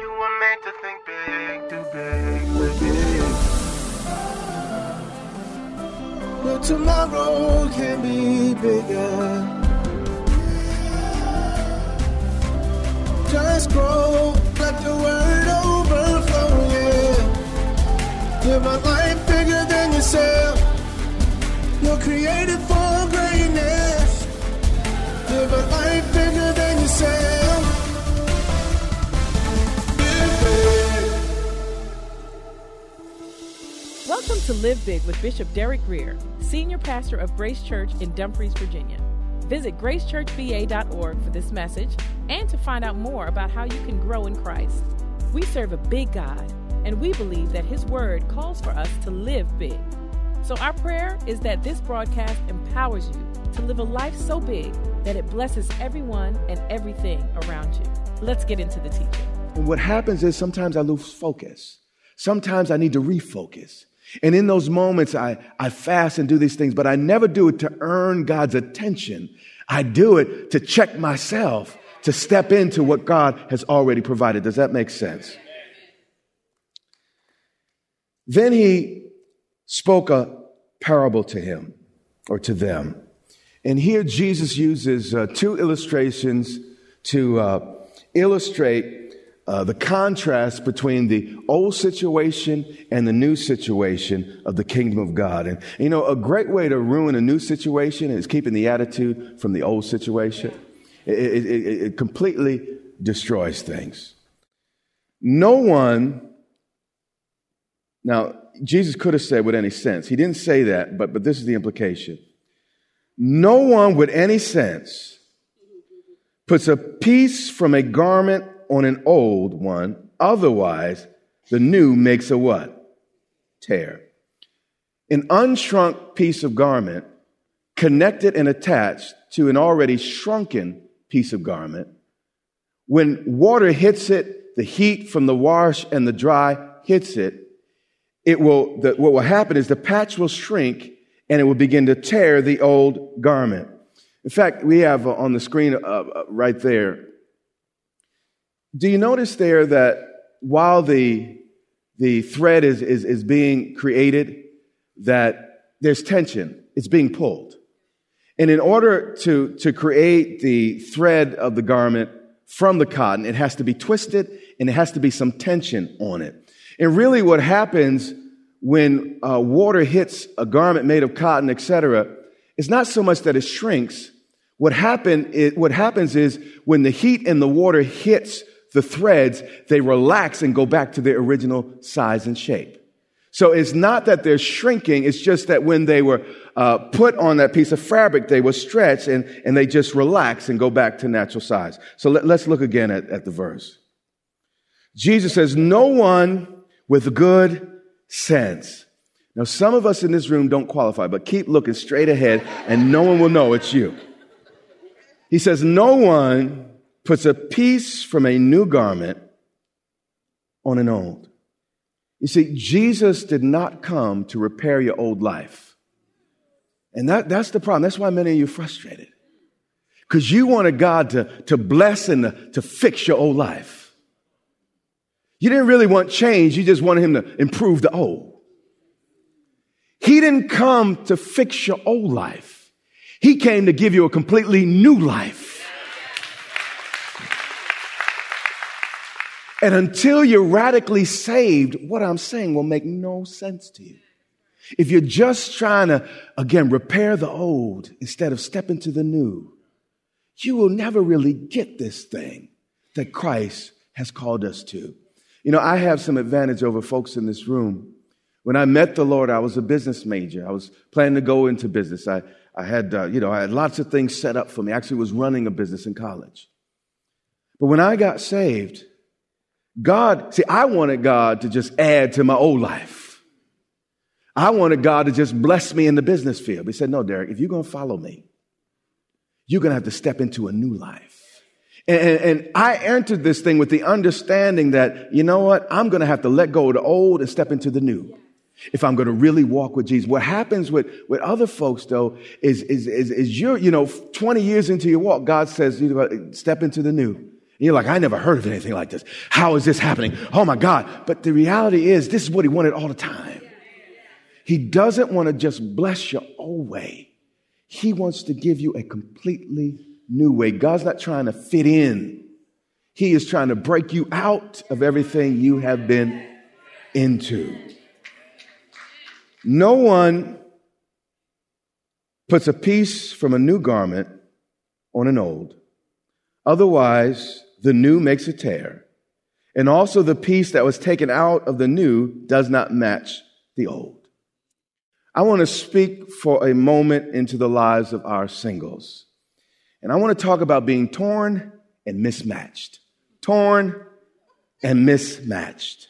You were made to think big, do big, live big. But tomorrow can be bigger. Just grow, let the word overflow, yeah. Live a life bigger than yourself. You're created for greatness. Live a life bigger Welcome to Live Big with Bishop Derek Grier, Senior Pastor of Grace Church in Dumfries, Virginia. Visit gracechurchva.org for this message and to find out more about how you can grow in Christ. We serve a big God, and we believe that His Word calls for us to live big. So, our prayer is that this broadcast empowers you to live a life so big that it blesses everyone and everything around you. Let's get into the teaching. What happens is sometimes I lose focus. Sometimes I need to refocus. And in those moments, I, I fast and do these things, but I never do it to earn God's attention. I do it to check myself, to step into what God has already provided. Does that make sense? Then he spoke a parable to him or to them. And here Jesus uses uh, two illustrations to uh, illustrate uh, the contrast between the old situation and the new situation of the kingdom of God. And, you know, a great way to ruin a new situation is keeping the attitude from the old situation. It, it, it, it completely destroys things. No one, now, Jesus could have said with any sense. He didn't say that, but, but this is the implication. No one with any sense puts a piece from a garment on an old one. Otherwise, the new makes a what? Tear. An unshrunk piece of garment connected and attached to an already shrunken piece of garment. When water hits it, the heat from the wash and the dry hits it, it will, the, what will happen is the patch will shrink and it will begin to tear the old garment. In fact, we have on the screen uh, uh, right there do you notice there that while the, the thread is, is, is being created, that there's tension, it's being pulled. And in order to, to create the thread of the garment from the cotton, it has to be twisted and it has to be some tension on it. And really what happens when uh, water hits a garment made of cotton, etc., is not so much that it shrinks. What, happen is, what happens is when the heat and the water hits the threads, they relax and go back to their original size and shape. So it's not that they're shrinking, it's just that when they were uh, put on that piece of fabric, they were stretched and, and they just relax and go back to natural size. So let, us look again at, at the verse. Jesus says, No one with good sense. Now, some of us in this room don't qualify, but keep looking straight ahead and no one will know it's you. He says, No one puts a piece from a new garment on an old. You see, Jesus did not come to repair your old life. And that, that's the problem. That's why many of you are frustrated. Because you wanted God to, to bless and to, to fix your old life. You didn't really want change, you just wanted Him to improve the old. He didn't come to fix your old life, He came to give you a completely new life. And until you're radically saved, what I'm saying will make no sense to you. If you're just trying to, again, repair the old instead of step into the new, you will never really get this thing that Christ has called us to. You know, I have some advantage over folks in this room. When I met the Lord, I was a business major. I was planning to go into business. I, I had, uh, you know, I had lots of things set up for me. I actually was running a business in college. But when I got saved, God, see, I wanted God to just add to my old life. I wanted God to just bless me in the business field. He said, No, Derek, if you're going to follow me, you're going to have to step into a new life. And, and, I entered this thing with the understanding that, you know what? I'm going to have to let go of the old and step into the new. If I'm going to really walk with Jesus. What happens with, with other folks though is, is, is, is you're, you know, 20 years into your walk, God says, you know, step into the new. You're like, I never heard of anything like this. How is this happening? Oh my God. But the reality is, this is what he wanted all the time. He doesn't want to just bless your old way. He wants to give you a completely new way. God's not trying to fit in. He is trying to break you out of everything you have been into. No one puts a piece from a new garment on an old. Otherwise, the new makes a tear. And also the piece that was taken out of the new does not match the old. I want to speak for a moment into the lives of our singles. And I want to talk about being torn and mismatched. Torn and mismatched.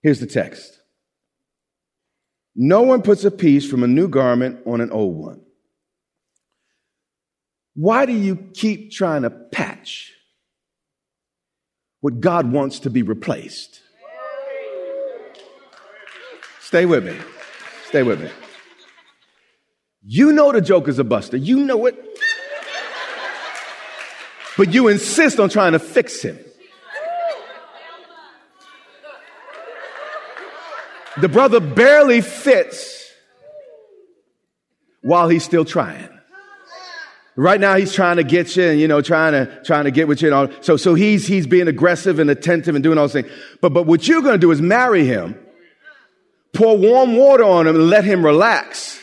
Here's the text. No one puts a piece from a new garment on an old one. Why do you keep trying to patch what God wants to be replaced? Stay with me. Stay with me. You know the joke is a buster. You know it. But you insist on trying to fix him. The brother barely fits while he's still trying. Right now he's trying to get you and, you know, trying to, trying to get with you and all. So, so he's, he's being aggressive and attentive and doing all those things. But, but what you're going to do is marry him, pour warm water on him and let him relax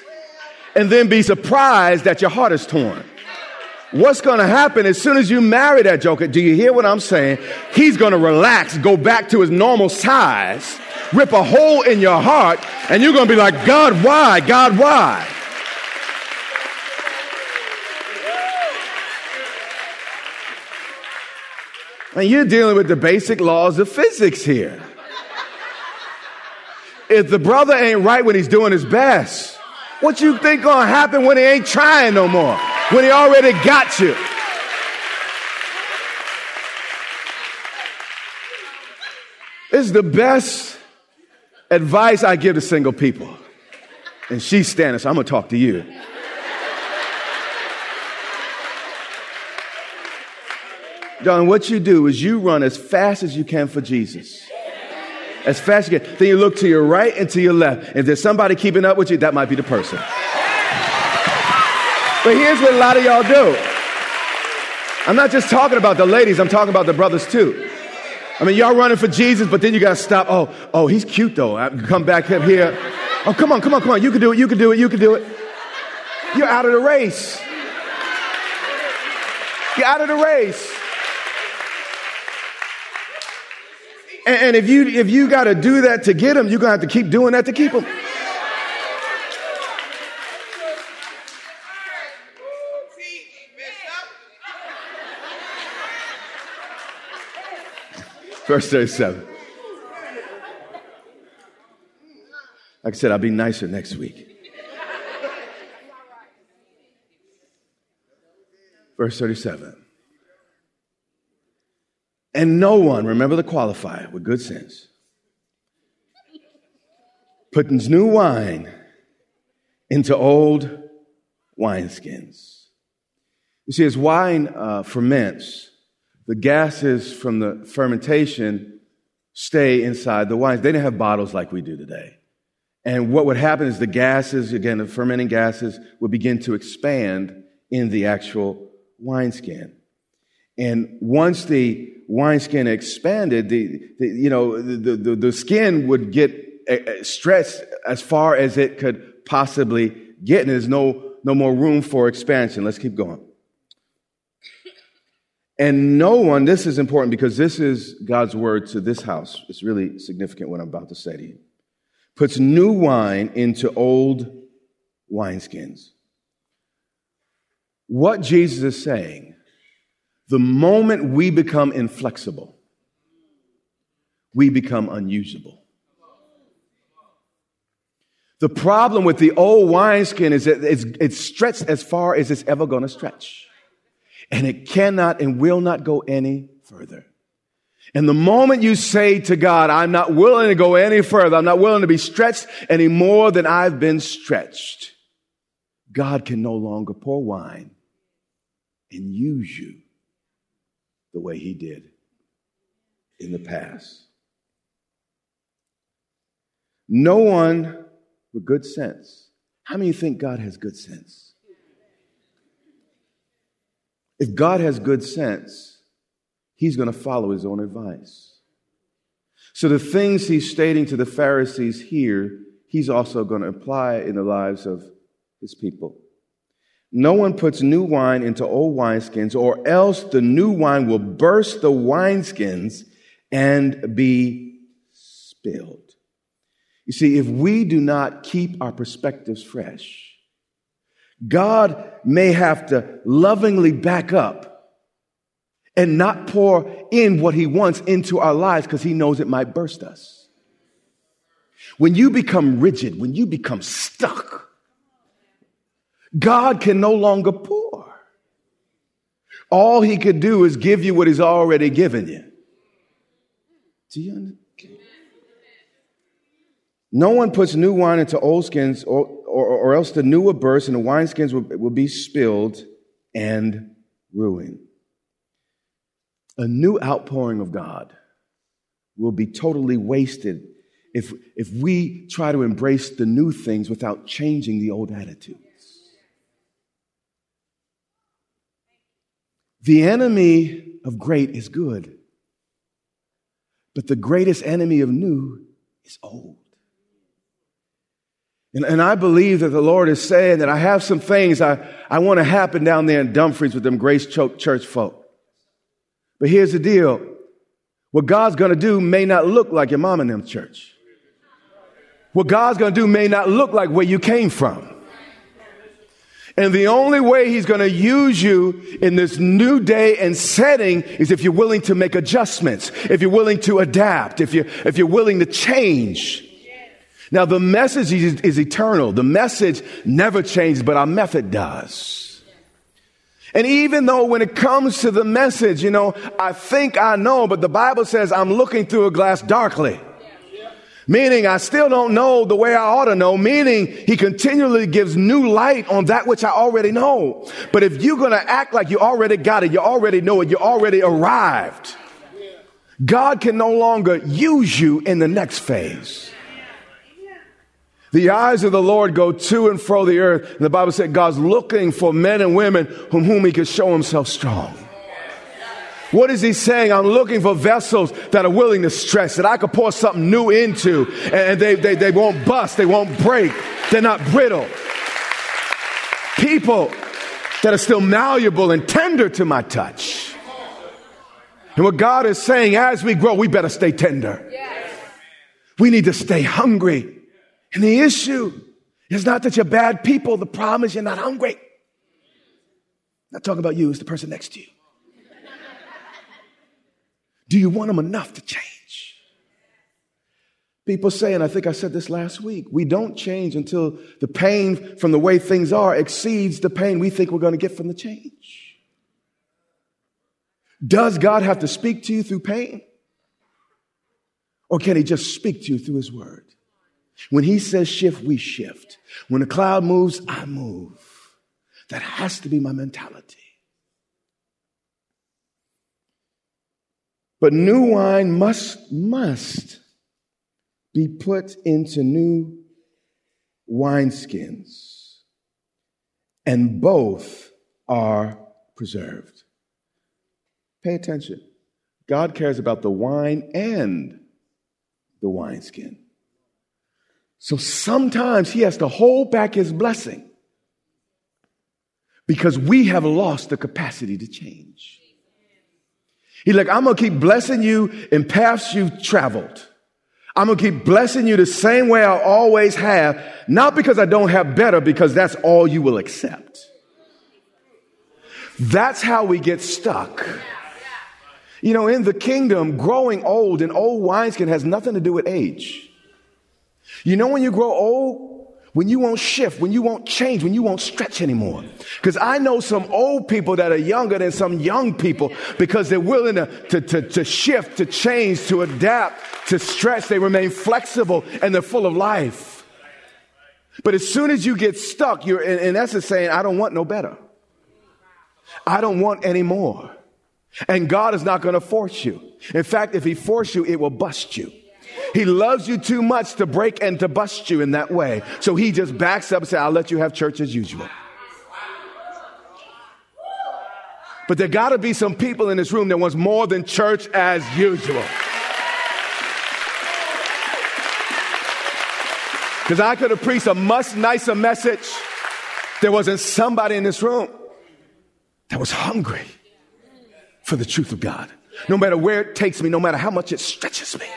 and then be surprised that your heart is torn. What's going to happen as soon as you marry that joker? Do you hear what I'm saying? He's going to relax, go back to his normal size, rip a hole in your heart, and you're going to be like, God, why? God, why? And you're dealing with the basic laws of physics here. If the brother ain't right when he's doing his best, what you think gonna happen when he ain't trying no more? When he already got you? It's the best advice I give to single people. And she's standing, so I'm gonna talk to you. John, what you do is you run as fast as you can for Jesus. As fast as you can. Then you look to your right and to your left. If there's somebody keeping up with you, that might be the person. But here's what a lot of y'all do. I'm not just talking about the ladies, I'm talking about the brothers too. I mean, y'all running for Jesus, but then you gotta stop. Oh, oh, he's cute though. I can come back up here. Oh, come on, come on, come on. You can do it, you can do it, you can do it. You're out of the race. You're out of the race. And, if you if you got to do that to get them, you're gonna have to keep doing that to keep them. Verse 37. Like I said, I'll be nicer next week. Verse 37. And no one, remember the qualifier with good sense, puts new wine into old wineskins. You see, as wine uh, ferments, the gases from the fermentation stay inside the wines. They didn't have bottles like we do today. And what would happen is the gases, again, the fermenting gases, would begin to expand in the actual wineskin. And once the wineskin expanded, the, the you know, the, the, the, skin would get uh, uh, stretched as far as it could possibly get, and there's no, no more room for expansion. Let's keep going. And no one, this is important because this is God's word to this house. It's really significant what I'm about to say to you. Puts new wine into old wineskins. What Jesus is saying the moment we become inflexible, we become unusable. The problem with the old wineskin is that it's, it's stretched as far as it's ever going to stretch. And it cannot and will not go any further. And the moment you say to God, I'm not willing to go any further, I'm not willing to be stretched any more than I've been stretched, God can no longer pour wine and use you the way he did in the past. No one with good sense. How many think God has good sense? If God has good sense, he's going to follow his own advice. So the things he's stating to the Pharisees here, he's also going to apply in the lives of his people. No one puts new wine into old wineskins, or else the new wine will burst the wineskins and be spilled. You see, if we do not keep our perspectives fresh, God may have to lovingly back up and not pour in what he wants into our lives because he knows it might burst us. When you become rigid, when you become stuck, God can no longer pour. All he could do is give you what he's already given you. Do you understand? No one puts new wine into old skins, or, or, or else the new will burst and the wineskins will, will be spilled and ruined. A new outpouring of God will be totally wasted if, if we try to embrace the new things without changing the old attitudes. The enemy of great is good, but the greatest enemy of new is old. And, and I believe that the Lord is saying that I have some things I, I want to happen down there in Dumfries with them Grace Church folk. But here's the deal. What God's going to do may not look like your mom and them church. What God's going to do may not look like where you came from. And the only way he's going to use you in this new day and setting is if you're willing to make adjustments, if you're willing to adapt, if you're, if you're willing to change. Now, the message is, is eternal. The message never changes, but our method does. And even though when it comes to the message, you know, I think I know, but the Bible says I'm looking through a glass darkly. Meaning I still don't know the way I ought to know. Meaning he continually gives new light on that which I already know. But if you're going to act like you already got it, you already know it, you already arrived, God can no longer use you in the next phase. The eyes of the Lord go to and fro the earth. And the Bible said God's looking for men and women whom, whom he can show himself strong. What is he saying? I'm looking for vessels that are willing to stretch, that I could pour something new into, and they, they, they won't bust, they won't break, they're not brittle. People that are still malleable and tender to my touch. And what God is saying, as we grow, we better stay tender. We need to stay hungry. And the issue is not that you're bad people. The problem is you're not hungry. I'm not talking about you, it's the person next to you. Do you want them enough to change? People say, and I think I said this last week, we don't change until the pain from the way things are exceeds the pain we think we're going to get from the change. Does God have to speak to you through pain? Or can He just speak to you through His Word? When he says shift, we shift. When the cloud moves, I move. That has to be my mentality. But new wine must, must be put into new wineskins, and both are preserved. Pay attention. God cares about the wine and the wineskin. So sometimes he has to hold back his blessing because we have lost the capacity to change. He's like, I'm going to keep blessing you in paths you've traveled. I'm going to keep blessing you the same way I always have, not because I don't have better, because that's all you will accept. That's how we get stuck. You know, in the kingdom, growing old and old wineskin has nothing to do with age. You know when you grow old? When you won't shift, when you won't change, when you won't stretch anymore. Because I know some old people that are younger than some young people because they're willing to, to, to, to shift, to change, to adapt, to stretch. They remain flexible and they're full of life. But as soon as you get stuck, you're in, in essence saying, I don't want no better. I don't want any more. And God is not going to force you. In fact, if He force you, it will bust you. He loves you too much to break and to bust you in that way. So He just backs up and says, I'll let you have church as usual. But there got to be some people in this room that wants more than church as usual. Because I could have preached a much nicer message. There wasn't somebody in this room that was hungry for the truth of God. No matter where it takes me, no matter how much it stretches me.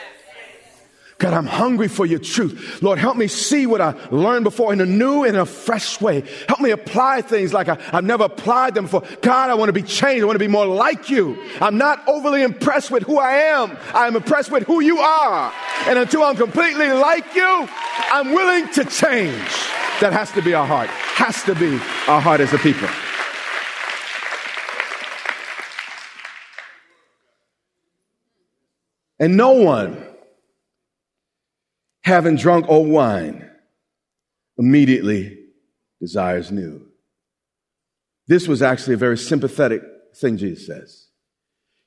God, I'm hungry for your truth. Lord, help me see what I learned before in a new and a fresh way. Help me apply things like I, have never applied them before. God, I want to be changed. I want to be more like you. I'm not overly impressed with who I am. I'm impressed with who you are. And until I'm completely like you, I'm willing to change. That has to be our heart. Has to be our heart as a people. And no one, having drunk old wine, immediately desires new. This was actually a very sympathetic thing Jesus says.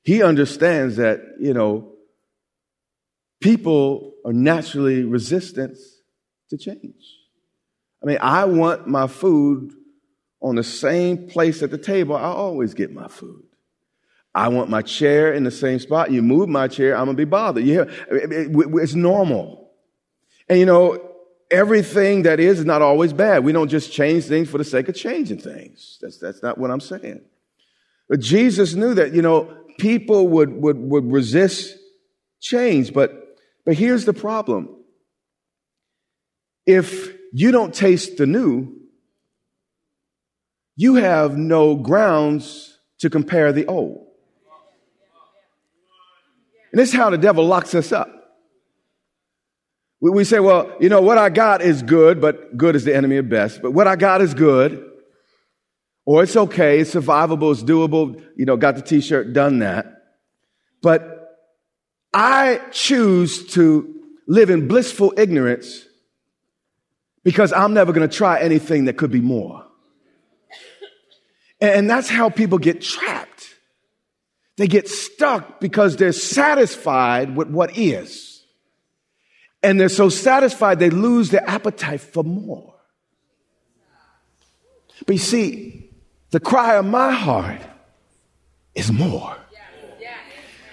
He understands that, you know, people are naturally resistant to change. I mean, I want my food on the same place at the table I always get my food. I want my chair in the same spot. You move my chair, I'm gonna be bothered. You hear? It's normal. And you know, everything that is is not always bad. We don't just change things for the sake of changing things. That's, that's not what I'm saying. But Jesus knew that, you know, people would, would, would resist change. But, but here's the problem. If you don't taste the new, you have no grounds to compare the old. And this is how the devil locks us up. We, we say, well, you know, what I got is good, but good is the enemy of best. But what I got is good. Or it's okay, it's survivable, it's doable, you know, got the t-shirt, done that. But I choose to live in blissful ignorance because I'm never going to try anything that could be more. And that's how people get trapped. They get stuck because they're satisfied with what is. And they're so satisfied they lose their appetite for more. But you see, the cry of my heart is more.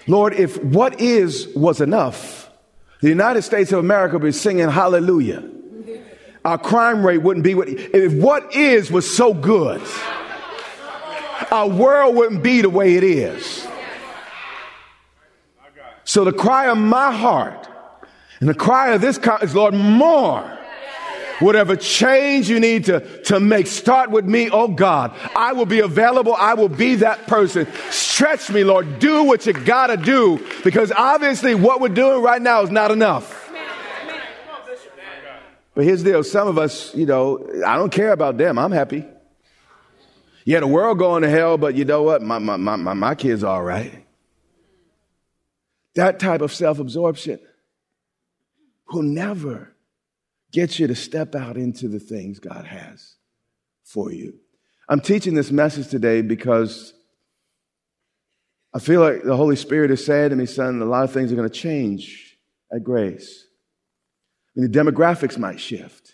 Lord, if what is was enough, the United States of America would be singing hallelujah. Our crime rate wouldn't be what, if what is was so good, our world wouldn't be the way it is. So the cry of my heart and the cry of this is, Lord, more. Whatever change you need to, to make, start with me, oh God. I will be available. I will be that person. Stretch me, Lord. Do what you gotta do because obviously what we're doing right now is not enough. But here's the deal. Some of us, you know, I don't care about them. I'm happy. Yeah, the world going to hell, but you know what? My, my, my, my kids are all right. That type of self absorption will never get you to step out into the things God has for you. I'm teaching this message today because I feel like the Holy Spirit has said to me, son, a lot of things are going to change at Grace. I mean, the demographics might shift.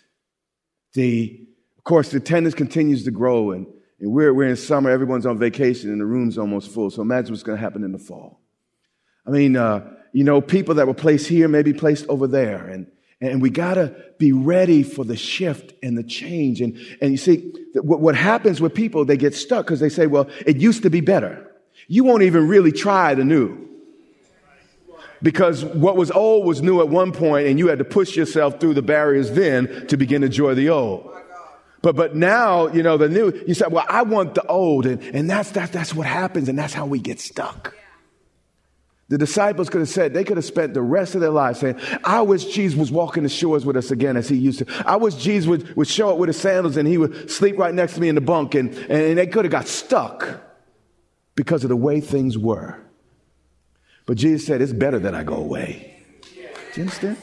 The, of course, the attendance continues to grow, and, and we're, we're in summer, everyone's on vacation, and the room's almost full. So imagine what's going to happen in the fall. I mean, uh, you know, people that were placed here may be placed over there. And, and we got to be ready for the shift and the change. And, and you see, what, what happens with people, they get stuck because they say, well, it used to be better. You won't even really try the new. Because what was old was new at one point, and you had to push yourself through the barriers then to begin to enjoy the old. But, but now, you know, the new, you say, well, I want the old. And, and that's, that's, that's what happens, and that's how we get stuck. The disciples could have said, they could have spent the rest of their lives saying, I wish Jesus was walking the shores with us again as he used to. I wish Jesus would, would show up with his sandals and he would sleep right next to me in the bunk. And, and they could have got stuck because of the way things were. But Jesus said, It's better that I go away. Do you understand?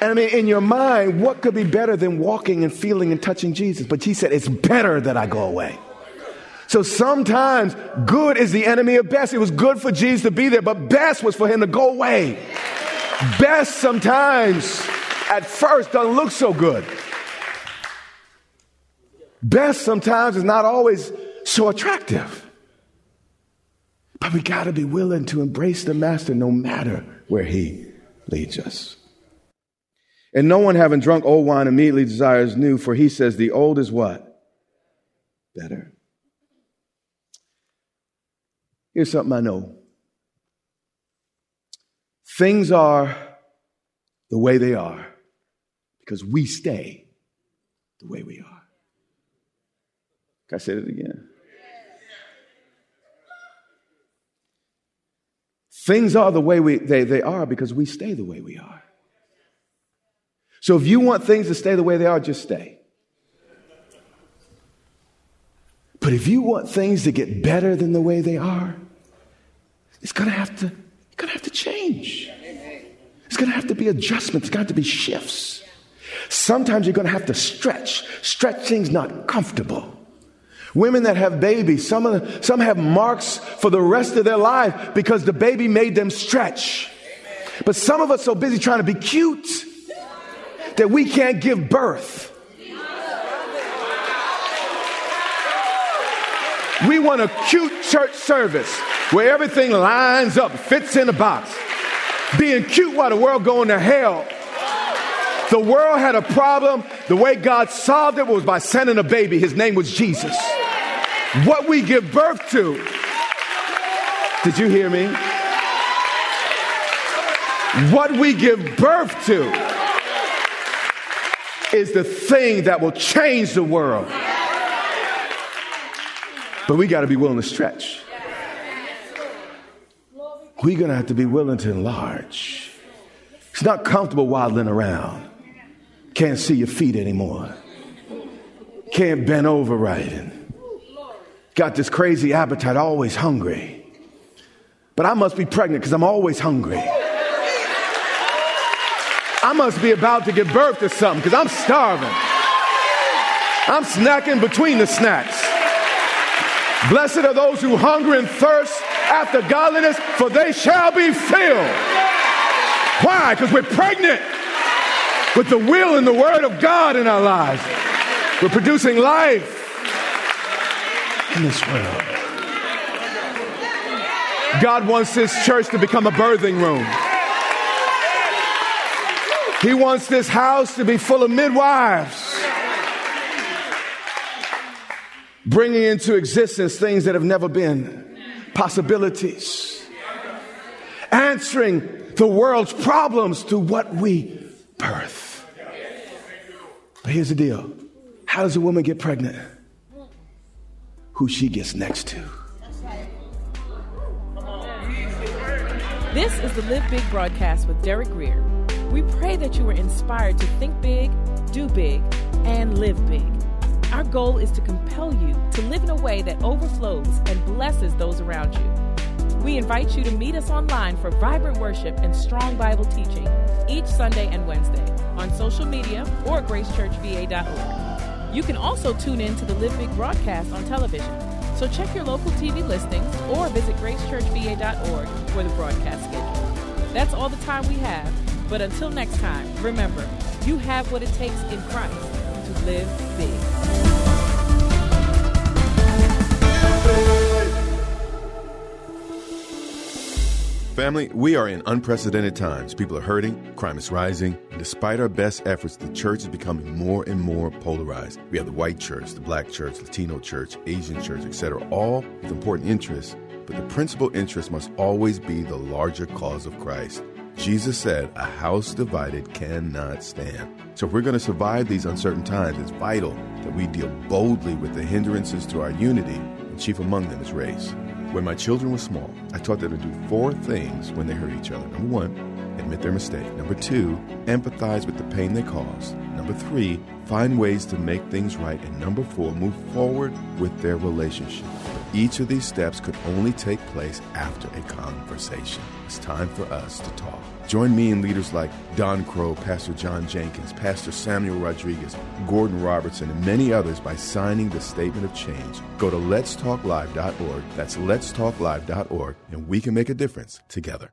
And I mean, in your mind, what could be better than walking and feeling and touching Jesus? But he said, It's better that I go away. So sometimes good is the enemy of best. It was good for Jesus to be there, but best was for him to go away. Best sometimes at first doesn't look so good. Best sometimes is not always so attractive. But we got to be willing to embrace the master no matter where he leads us. And no one having drunk old wine immediately desires new, for he says the old is what? Better. Here's something I know. Things are the way they are because we stay the way we are. Can I say it again? Things are the way we, they, they are because we stay the way we are. So if you want things to stay the way they are, just stay. But if you want things to get better than the way they are, it's gonna have to, it's gonna have to change. It's gonna have to be adjustments, it's got to be shifts. Sometimes you're gonna have to stretch. Stretching's not comfortable. Women that have babies, some, of the, some have marks for the rest of their life because the baby made them stretch. But some of us so busy trying to be cute that we can't give birth. We want a cute church service where everything lines up, fits in a box. Being cute while the world going to hell. The world had a problem. The way God solved it was by sending a baby. His name was Jesus. What we give birth to. Did you hear me? What we give birth to is the thing that will change the world. But we got to be willing to stretch. We're going to have to be willing to enlarge. It's not comfortable waddling around. Can't see your feet anymore. Can't bend over. And got this crazy appetite, always hungry. But I must be pregnant because I'm always hungry. I must be about to give birth to something because I'm starving. I'm snacking between the snacks. Blessed are those who hunger and thirst after godliness, for they shall be filled. Why? Because we're pregnant with the will and the word of God in our lives. We're producing life in this world. God wants this church to become a birthing room. He wants this house to be full of midwives, bringing into existence things that have never been, possibilities, answering the world's problems through what we birth. But here's the deal how does a woman get pregnant? Who she gets next to. This is the Live Big broadcast with Derek Grier. We pray that you were inspired to think big, do big, and live big. Our goal is to compel you to live in a way that overflows and blesses those around you. We invite you to meet us online for vibrant worship and strong Bible teaching each Sunday and Wednesday on social media or gracechurchva.org. You can also tune in to the Live Big broadcast on television. So check your local TV listings or visit gracechurchva.org for the broadcast schedule. That's all the time we have. But until next time, remember, you have what it takes in Christ to live big. Family, we are in unprecedented times. People are hurting, crime is rising, and despite our best efforts, the church is becoming more and more polarized. We have the white church, the black church, Latino church, Asian church, etc., all with important interests, but the principal interest must always be the larger cause of Christ. Jesus said, A house divided cannot stand. So, if we're going to survive these uncertain times, it's vital that we deal boldly with the hindrances to our unity, and chief among them is race. When my children were small, I taught them to do four things when they hurt each other. Number one, admit their mistake. Number two, empathize with the pain they caused. Number three, find ways to make things right. And number four, move forward with their relationship. Each of these steps could only take place after a conversation. It's time for us to talk. Join me and leaders like Don Crow, Pastor John Jenkins, Pastor Samuel Rodriguez, Gordon Robertson, and many others by signing the Statement of Change. Go to letstalklive.org. That's letstalklive.org, and we can make a difference together.